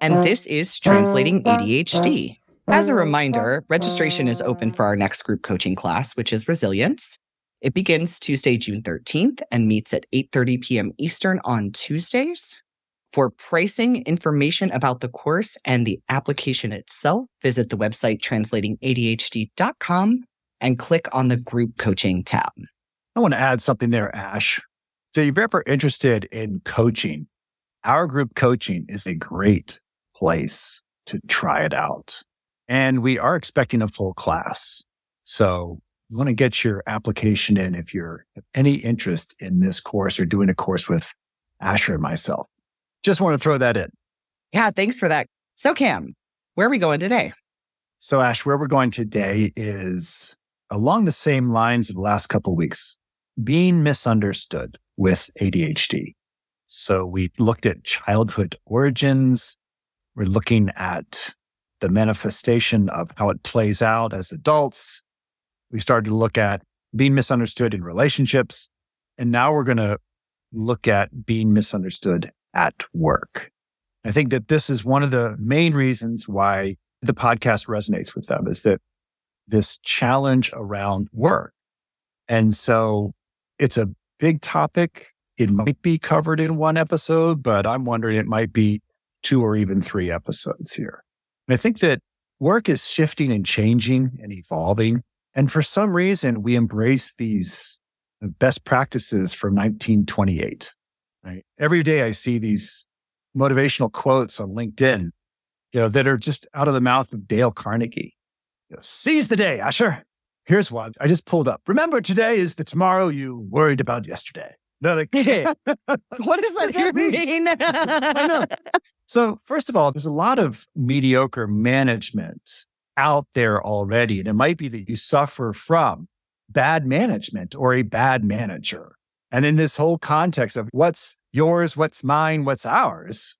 And this is Translating ADHD. As a reminder, registration is open for our next group coaching class, which is Resilience. It begins Tuesday, June 13th and meets at 8:30 p.m. Eastern on Tuesdays. For pricing information about the course and the application itself, visit the website translatingadhd.com and click on the group coaching tab. I want to add something there, Ash. If you're ever interested in coaching, our group coaching is a great place to try it out. And we are expecting a full class. So, you want to get your application in if you're have any interest in this course or doing a course with Asher and myself. Just want to throw that in. Yeah, thanks for that. So, Cam, where are we going today? So, Ash, where we're going today is along the same lines of the last couple of weeks being misunderstood with ADHD. So we looked at childhood origins. We're looking at the manifestation of how it plays out as adults. We started to look at being misunderstood in relationships. And now we're going to look at being misunderstood at work. I think that this is one of the main reasons why the podcast resonates with them is that this challenge around work. And so it's a big topic. It might be covered in one episode, but I'm wondering it might be two or even three episodes here. And I think that work is shifting and changing and evolving. And for some reason, we embrace these best practices from 1928. Right? Every day I see these motivational quotes on LinkedIn, you know, that are just out of the mouth of Dale Carnegie. You know, Seize the day, Asher. Here's one I just pulled up. Remember, today is the tomorrow you worried about yesterday. No, like, what does that mean? I know. So, first of all, there's a lot of mediocre management out there already. And it might be that you suffer from bad management or a bad manager. And in this whole context of what's yours, what's mine, what's ours,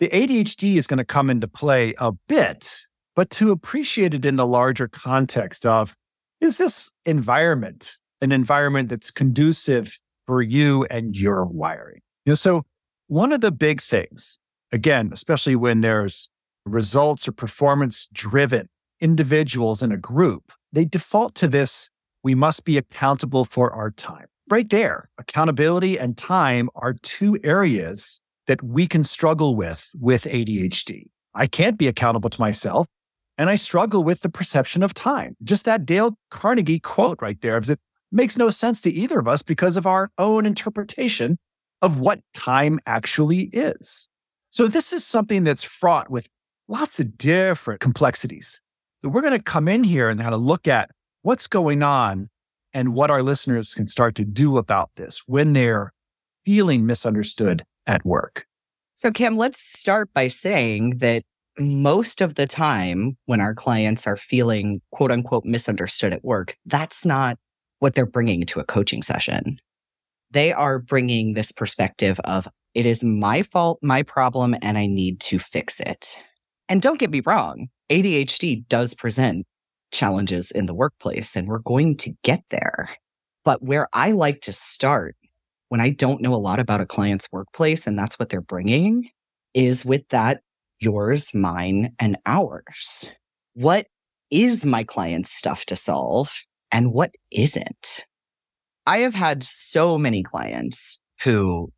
the ADHD is going to come into play a bit, but to appreciate it in the larger context of is this environment an environment that's conducive for you and your wiring? You know, so one of the big things, again, especially when there's results or performance driven individuals in a group, they default to this we must be accountable for our time. Right there, accountability and time are two areas that we can struggle with with ADHD. I can't be accountable to myself and I struggle with the perception of time. Just that Dale Carnegie quote right there it makes no sense to either of us because of our own interpretation of what time actually is. So this is something that's fraught with lots of different complexities. We're going to come in here and kind of look at what's going on and what our listeners can start to do about this when they're feeling misunderstood at work. So, Cam, let's start by saying that most of the time when our clients are feeling quote unquote misunderstood at work, that's not what they're bringing to a coaching session. They are bringing this perspective of it is my fault, my problem, and I need to fix it. And don't get me wrong, ADHD does present challenges in the workplace, and we're going to get there. But where I like to start when I don't know a lot about a client's workplace and that's what they're bringing is with that yours, mine, and ours. What is my client's stuff to solve and what isn't? I have had so many clients who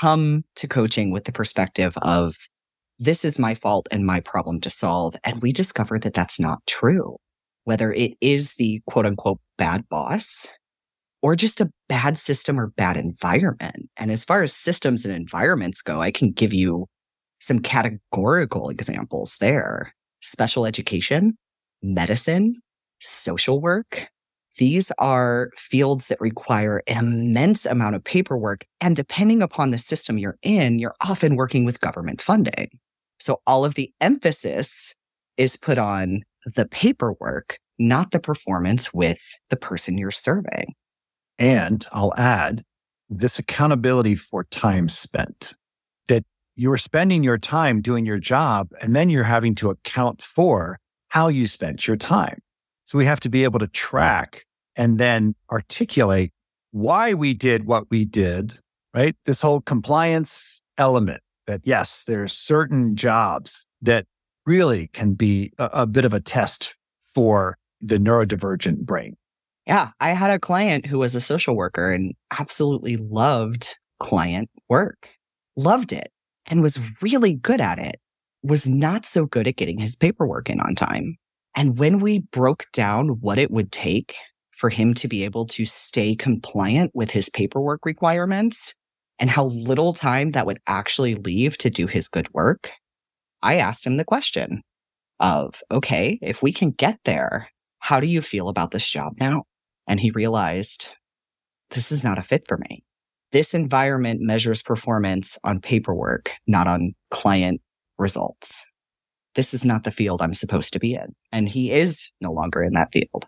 come to coaching with the perspective of this is my fault and my problem to solve. And we discover that that's not true. Whether it is the quote unquote bad boss or just a bad system or bad environment. And as far as systems and environments go, I can give you some categorical examples there special education, medicine, social work. These are fields that require an immense amount of paperwork. And depending upon the system you're in, you're often working with government funding. So all of the emphasis is put on the paperwork, not the performance with the person you're serving. And I'll add this accountability for time spent that you are spending your time doing your job and then you're having to account for how you spent your time. So we have to be able to track and then articulate why we did what we did, right? This whole compliance element that yes, there's certain jobs that really can be a, a bit of a test for the neurodivergent brain. Yeah, I had a client who was a social worker and absolutely loved client work, loved it, and was really good at it, was not so good at getting his paperwork in on time. And when we broke down what it would take for him to be able to stay compliant with his paperwork requirements and how little time that would actually leave to do his good work, I asked him the question of, okay, if we can get there, how do you feel about this job now? And he realized this is not a fit for me. This environment measures performance on paperwork, not on client results. This is not the field I'm supposed to be in. And he is no longer in that field.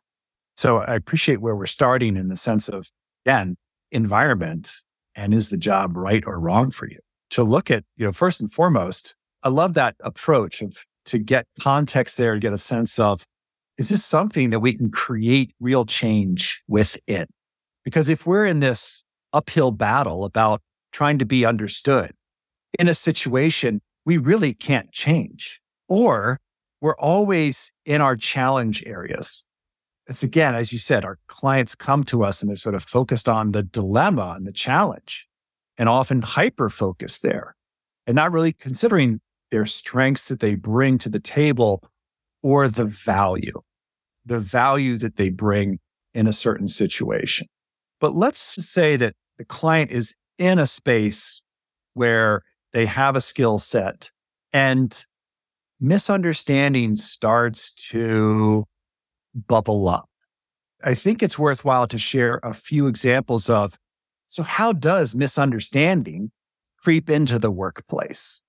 So I appreciate where we're starting in the sense of, again, environment and is the job right or wrong for you? To look at, you know, first and foremost, I love that approach of to get context there and get a sense of is this something that we can create real change within? Because if we're in this uphill battle about trying to be understood in a situation we really can't change, or we're always in our challenge areas. It's again, as you said, our clients come to us and they're sort of focused on the dilemma and the challenge and often hyper focused there and not really considering their strengths that they bring to the table or the value the value that they bring in a certain situation. But let's say that the client is in a space where they have a skill set and misunderstanding starts to bubble up. I think it's worthwhile to share a few examples of so, how does misunderstanding creep into the workplace?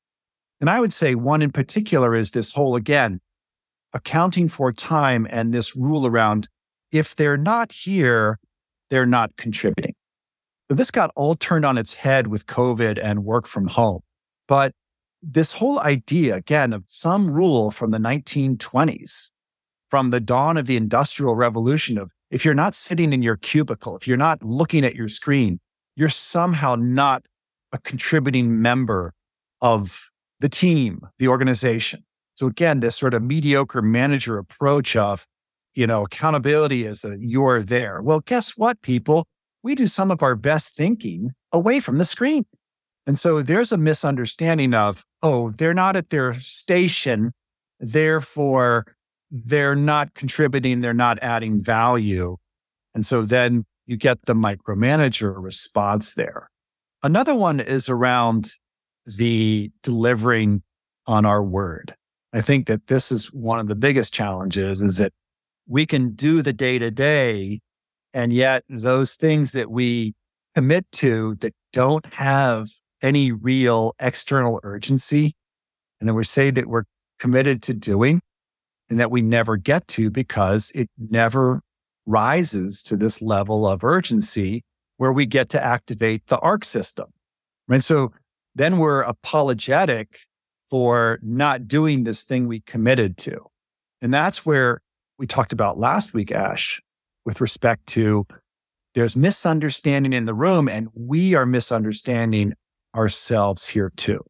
And I would say one in particular is this whole again, accounting for time and this rule around if they're not here, they're not contributing. This got all turned on its head with COVID and work from home. But this whole idea, again, of some rule from the 1920s, from the dawn of the Industrial Revolution, of if you're not sitting in your cubicle, if you're not looking at your screen, you're somehow not a contributing member of the team, the organization. So again, this sort of mediocre manager approach of, you know, accountability is that you're there. Well, guess what, people? We do some of our best thinking away from the screen. And so there's a misunderstanding of, oh, they're not at their station. Therefore, they're not contributing. They're not adding value. And so then you get the micromanager response there. Another one is around the delivering on our word. I think that this is one of the biggest challenges is that we can do the day to day. And yet those things that we commit to that don't have any real external urgency and that we say that we're committed to doing and that we never get to because it never rises to this level of urgency where we get to activate the ARC system. Right. So then we're apologetic for not doing this thing we committed to. And that's where we talked about last week, Ash, with respect to there's misunderstanding in the room and we are misunderstanding ourselves here too.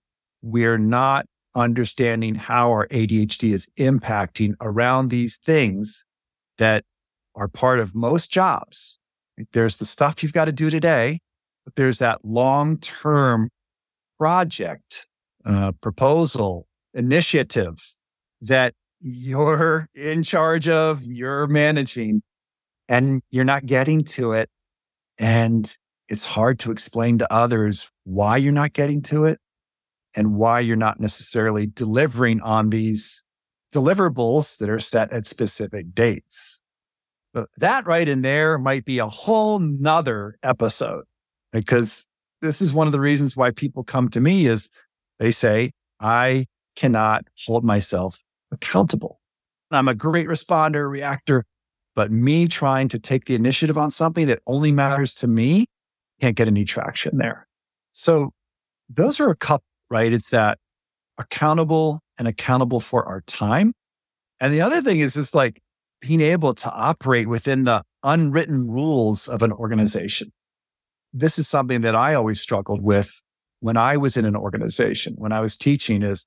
We're not understanding how our ADHD is impacting around these things that are part of most jobs. There's the stuff you've got to do today, but there's that long term project uh, proposal, initiative that you're in charge of, you're managing, and you're not getting to it. And it's hard to explain to others why you're not getting to it and why you're not necessarily delivering on these deliverables that are set at specific dates. But that right in there might be a whole nother episode because this is one of the reasons why people come to me is they say, I cannot hold myself accountable. I'm a great responder, reactor, but me trying to take the initiative on something that only matters to me can't get any traction there. So those are a couple, right? It's that accountable and accountable for our time. And the other thing is just like being able to operate within the unwritten rules of an organization. This is something that I always struggled with when I was in an organization, when I was teaching, is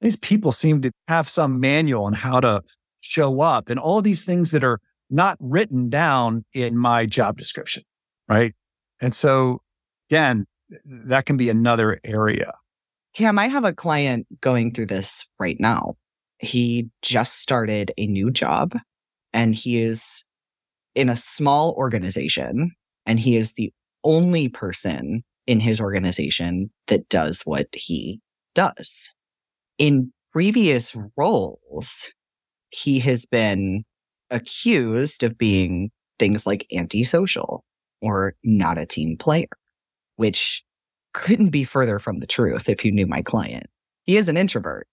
these people seem to have some manual on how to show up and all these things that are not written down in my job description. Right. And so again, that can be another area. Cam, I have a client going through this right now. He just started a new job and he is in a small organization and he is the only person in his organization that does what he does. In previous roles, he has been accused of being things like antisocial or not a team player, which couldn't be further from the truth if you knew my client. He is an introvert,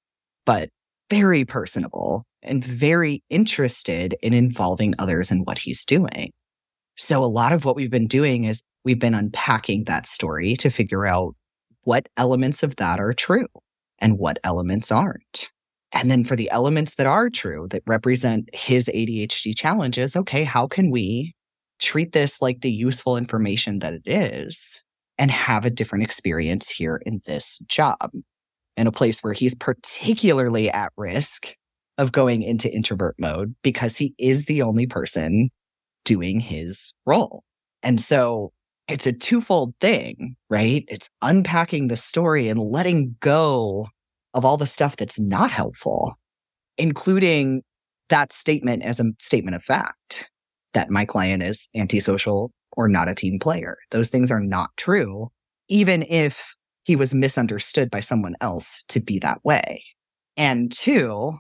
but very personable and very interested in involving others in what he's doing. So a lot of what we've been doing is we've been unpacking that story to figure out what elements of that are true and what elements aren't. And then for the elements that are true that represent his ADHD challenges, okay, how can we treat this like the useful information that it is and have a different experience here in this job in a place where he's particularly at risk of going into introvert mode because he is the only person doing his role. And so it's a twofold thing, right? It's unpacking the story and letting go of all the stuff that's not helpful, including that statement as a statement of fact that my client is antisocial or not a team player. Those things are not true, even if he was misunderstood by someone else to be that way. And two,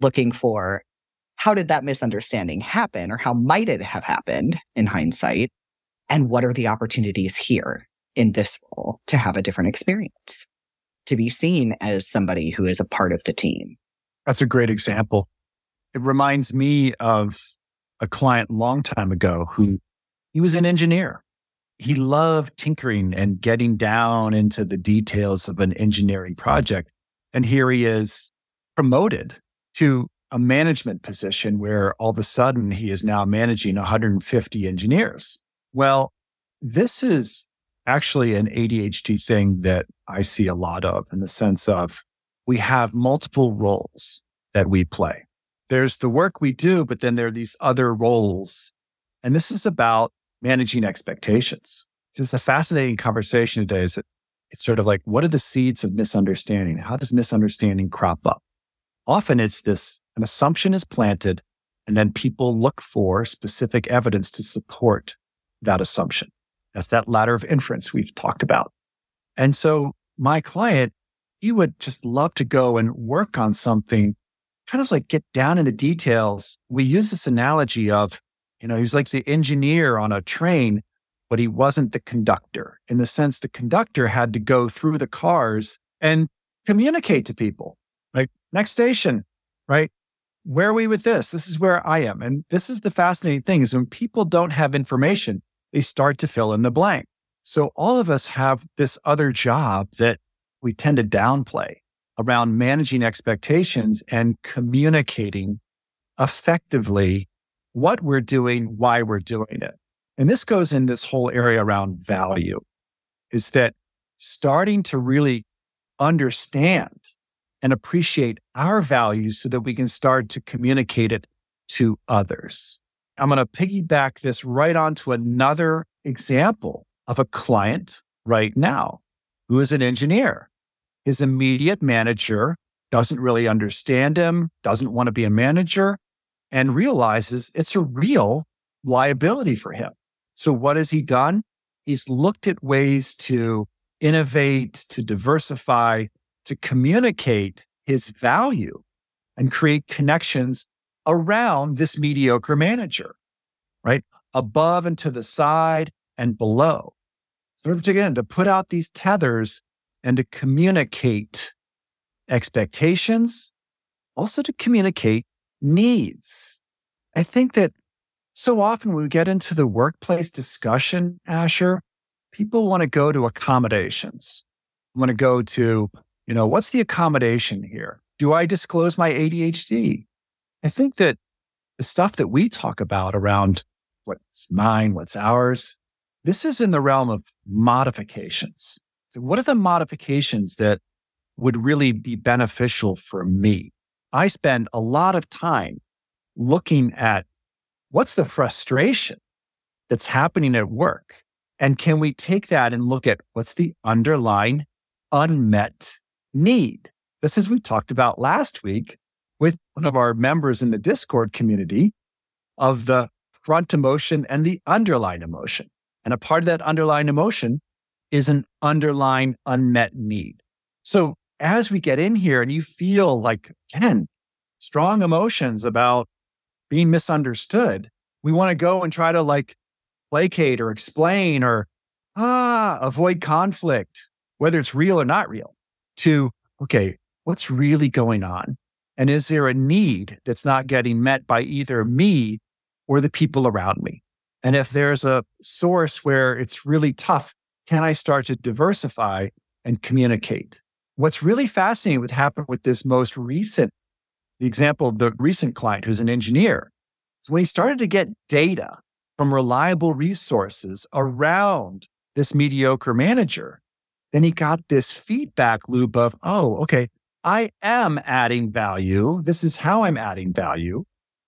looking for how did that misunderstanding happen or how might it have happened in hindsight? And what are the opportunities here in this role to have a different experience, to be seen as somebody who is a part of the team? That's a great example. It reminds me of a client long time ago who mm. he was an engineer. He loved tinkering and getting down into the details of an engineering project. And here he is promoted to a management position where all of a sudden he is now managing 150 engineers. Well, this is actually an ADHD thing that I see a lot of in the sense of we have multiple roles that we play. There's the work we do, but then there are these other roles. And this is about managing expectations. This is a fascinating conversation today. Is that it's sort of like, what are the seeds of misunderstanding? How does misunderstanding crop up? Often it's this an assumption is planted and then people look for specific evidence to support that assumption. That's that ladder of inference we've talked about. And so my client, he would just love to go and work on something, kind of like get down in the details. We use this analogy of, you know, he was like the engineer on a train, but he wasn't the conductor in the sense the conductor had to go through the cars and communicate to people. Like, next station, right? Where are we with this? This is where I am. And this is the fascinating thing is when people don't have information, they start to fill in the blank. So all of us have this other job that we tend to downplay around managing expectations and communicating effectively what we're doing, why we're doing it. And this goes in this whole area around value is that starting to really understand and appreciate our values so that we can start to communicate it to others. I'm going to piggyback this right onto another example of a client right now who is an engineer. His immediate manager doesn't really understand him, doesn't want to be a manager, and realizes it's a real liability for him. So, what has he done? He's looked at ways to innovate, to diversify, to communicate his value and create connections around this mediocre manager, right? Above and to the side and below. Sort of again, to put out these tethers and to communicate expectations, also to communicate needs. I think that so often when we get into the workplace discussion, Asher, people want to go to accommodations, want to go to you know, what's the accommodation here? Do I disclose my ADHD? I think that the stuff that we talk about around what's mine, what's ours, this is in the realm of modifications. What are the modifications that would really be beneficial for me? I spend a lot of time looking at what's the frustration that's happening at work? And can we take that and look at what's the underlying unmet need? This is we talked about last week with one of our members in the Discord community of the front emotion and the underlying emotion. And a part of that underlying emotion is an underlying unmet need. So as we get in here and you feel like, again, strong emotions about being misunderstood, we want to go and try to like placate or explain or ah, avoid conflict, whether it's real or not real, to, okay, what's really going on? And is there a need that's not getting met by either me or the people around me? And if there's a source where it's really tough, can I start to diversify and communicate? What's really fascinating what happened with this most recent, the example of the recent client who's an engineer, is when he started to get data from reliable resources around this mediocre manager, then he got this feedback loop of, oh, okay, I am adding value. This is how I'm adding value.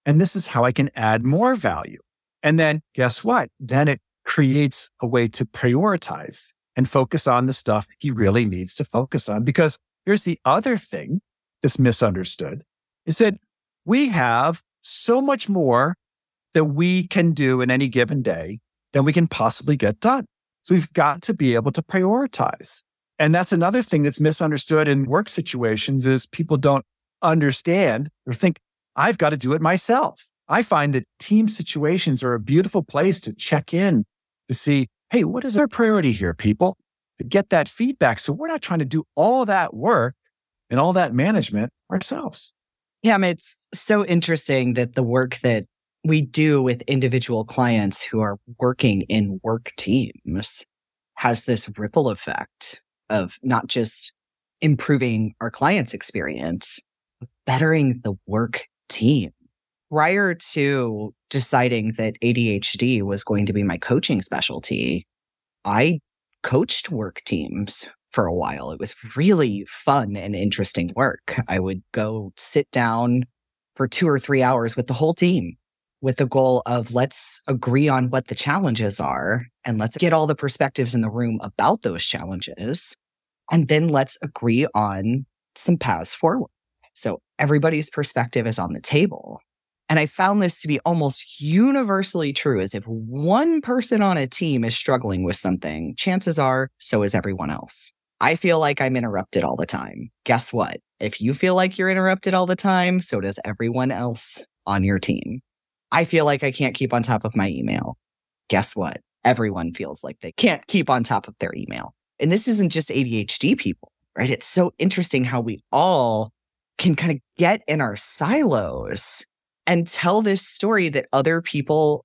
And this is how I can add more value. And then guess what? Then it creates a way to prioritize and focus on the stuff he really needs to focus on. Because here's the other thing that's misunderstood is that we have so much more that we can do in any given day than we can possibly get done. So we've got to be able to prioritize. And that's another thing that's misunderstood in work situations is people don't understand or think I've got to do it myself. I find that team situations are a beautiful place to check in to see, hey, what is our priority here, people? To get that feedback. So we're not trying to do all that work and all that management ourselves. Yeah, I mean, it's so interesting that the work that we do with individual clients who are working in work teams has this ripple effect of not just improving our clients' experience, but bettering the work team. Prior to deciding that ADHD was going to be my coaching specialty, I coached work teams for a while. It was really fun and interesting work. I would go sit down for two or three hours with the whole team with the goal of let's agree on what the challenges are and let's get all the perspectives in the room about those challenges. And then let's agree on some paths forward. So everybody's perspective is on the table. And I found this to be almost universally true as if one person on a team is struggling with something, chances are so is everyone else. I feel like I'm interrupted all the time. Guess what? If you feel like you're interrupted all the time, so does everyone else on your team. I feel like I can't keep on top of my email. Guess what? Everyone feels like they can't keep on top of their email. And this isn't just ADHD people, right? It's so interesting how we all can kind of get in our silos and tell this story that other people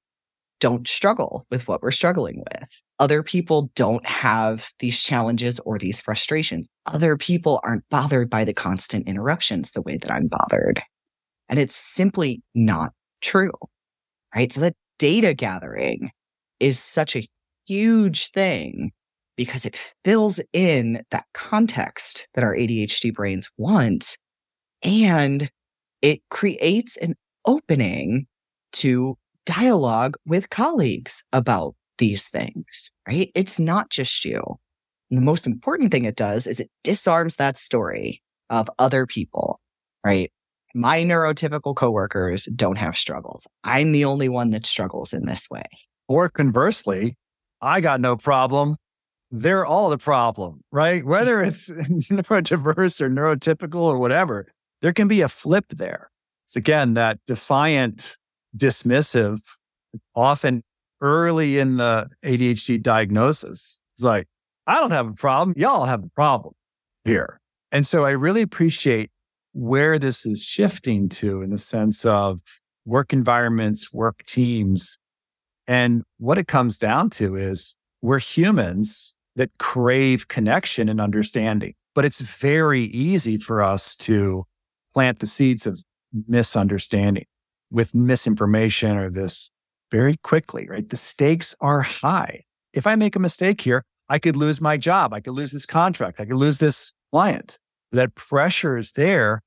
don't struggle with what we're struggling with. Other people don't have these challenges or these frustrations. Other people aren't bothered by the constant interruptions the way that I'm bothered. And it's simply not true right? So the data gathering is such a huge thing because it fills in that context that our ADHD brains want. And it creates an opening to dialogue with colleagues about these things, right? It's not just you. And the most important thing it does is it disarms that story of other people, right? my neurotypical coworkers don't have struggles. I'm the only one that struggles in this way. Or conversely, I got no problem. They're all the problem, right? Whether it's neurodiverse or neurotypical or whatever, there can be a flip there. It's again that defiant, dismissive, often early in the ADHD diagnosis. It's like, I don't have a problem. Y'all have a problem here. And so I really appreciate where this is shifting to in the sense of work environments, work teams. And what it comes down to is we're humans that crave connection and understanding, but it's very easy for us to plant the seeds of misunderstanding with misinformation or this very quickly, right? The stakes are high. If I make a mistake here, I could lose my job. I could lose this contract. I could lose this client. That pressure is there.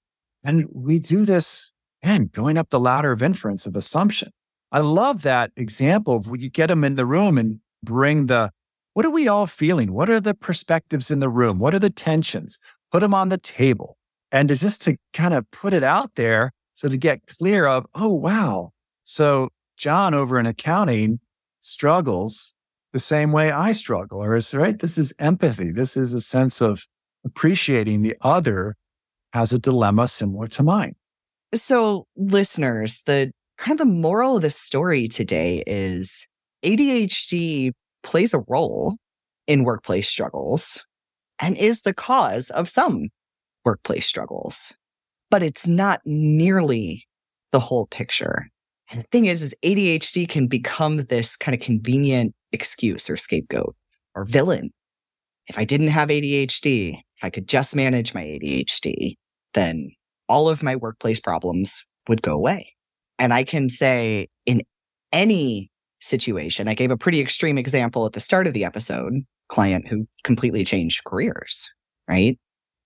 And we do this, and going up the ladder of inference of assumption. I love that example of when you get them in the room and bring the, what are we all feeling? What are the perspectives in the room? What are the tensions? Put them on the table. And just to kind of put it out there so to get clear of, oh, wow. So John over in accounting struggles the same way I struggle, or is right. This is empathy. This is a sense of appreciating the other has a dilemma similar to mine. So, listeners, the kind of the moral of the story today is ADHD plays a role in workplace struggles and is the cause of some workplace struggles, but it's not nearly the whole picture. And the thing is, is ADHD can become this kind of convenient excuse or scapegoat or villain. If I didn't have ADHD, if I could just manage my ADHD, then all of my workplace problems would go away. And I can say in any situation, I gave a pretty extreme example at the start of the episode, client who completely changed careers, right?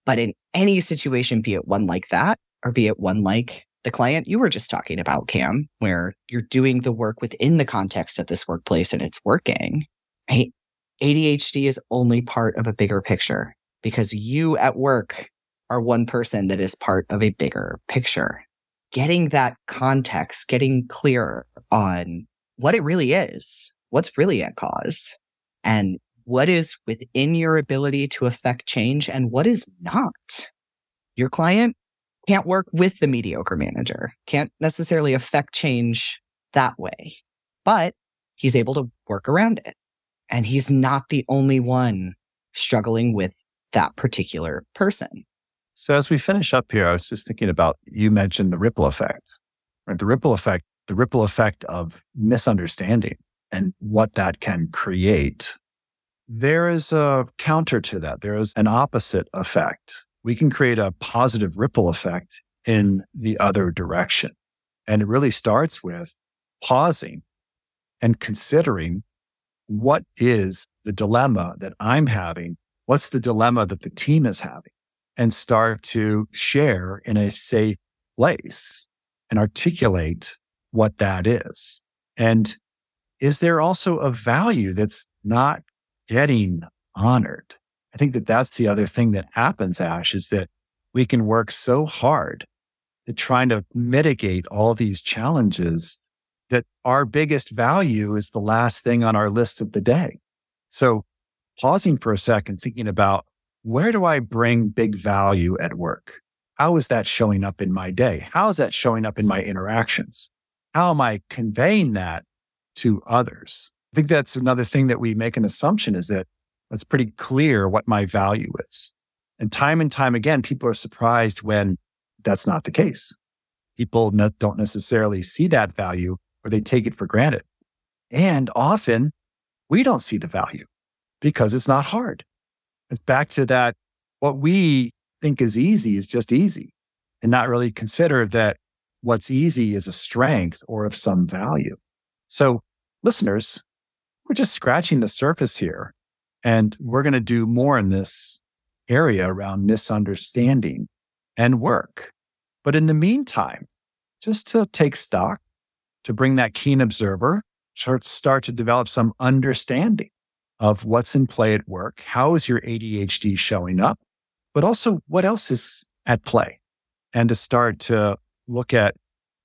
But in any situation, be it one like that, or be it one like the client you were just talking about, Cam, where you're doing the work within the context of this workplace and it's working, right? ADHD is only part of a bigger picture because you at work are one person that is part of a bigger picture. Getting that context, getting clear on what it really is, what's really at cause, and what is within your ability to affect change and what is not. Your client can't work with the mediocre manager, can't necessarily affect change that way, but he's able to work around it. And he's not the only one struggling with that particular person. So, as we finish up here, I was just thinking about you mentioned the ripple effect, right? The ripple effect, the ripple effect of misunderstanding and what that can create. There is a counter to that. There is an opposite effect we can create a positive ripple effect in the other direction. And it really starts with pausing and considering what is the dilemma that I'm having? What's the dilemma that the team is having? And start to share in a safe place and articulate what that is. And is there also a value that's not getting honored? I think that that's the other thing that happens, Ash, is that we can work so hard at trying to mitigate all these challenges that our biggest value is the last thing on our list of the day. So pausing for a second, thinking about where do I bring big value at work? How is that showing up in my day? How is that showing up in my interactions? How am I conveying that to others? I think that's another thing that we make an assumption is that it's pretty clear what my value is. And time and time again, people are surprised when that's not the case. People don't necessarily see that value or they take it for granted. And often we don't see the value because it's not hard. It's back to that. What we think is easy is just easy and not really consider that what's easy is a strength or of some value. So listeners, we're just scratching the surface here and we're going to do more in this area around misunderstanding and work. But in the meantime, just to take stock, to bring that keen observer, start to develop some understanding of what's in play at work. How is your ADHD showing up? But also what else is at play? And to start to look at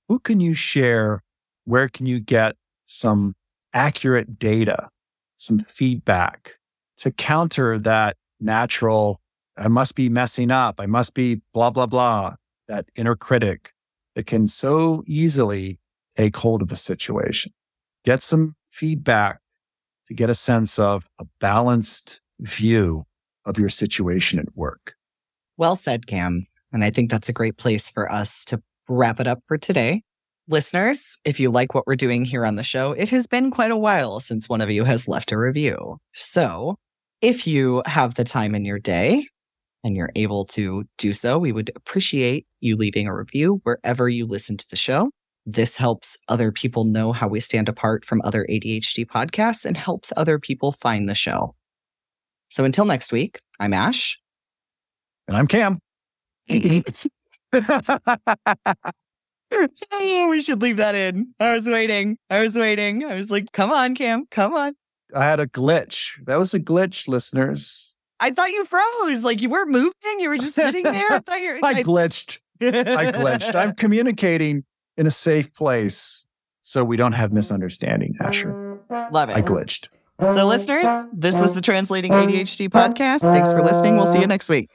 who can you share? Where can you get some accurate data, some feedback, to counter that natural, I must be messing up, I must be blah, blah, blah, that inner critic that can so easily take hold of a situation. Get some feedback to get a sense of a balanced view of your situation at work. Well said, Cam. And I think that's a great place for us to wrap it up for today. Listeners, if you like what we're doing here on the show, it has been quite a while since one of you has left a review. So if you have the time in your day and you're able to do so, we would appreciate you leaving a review wherever you listen to the show. This helps other people know how we stand apart from other ADHD podcasts and helps other people find the show. So until next week, I'm Ash. And I'm Cam. Oh, we should leave that in. I was waiting. I was waiting. I was like, come on, Cam, come on. I had a glitch. That was a glitch, listeners. I thought you froze. Like you weren't moving. You were just sitting there. I thought you were. I glitched. I glitched. I'm communicating in a safe place so we don't have misunderstanding, Asher. Love it. I glitched. So, listeners, this was the Translating ADHD podcast. Thanks for listening. We'll see you next week.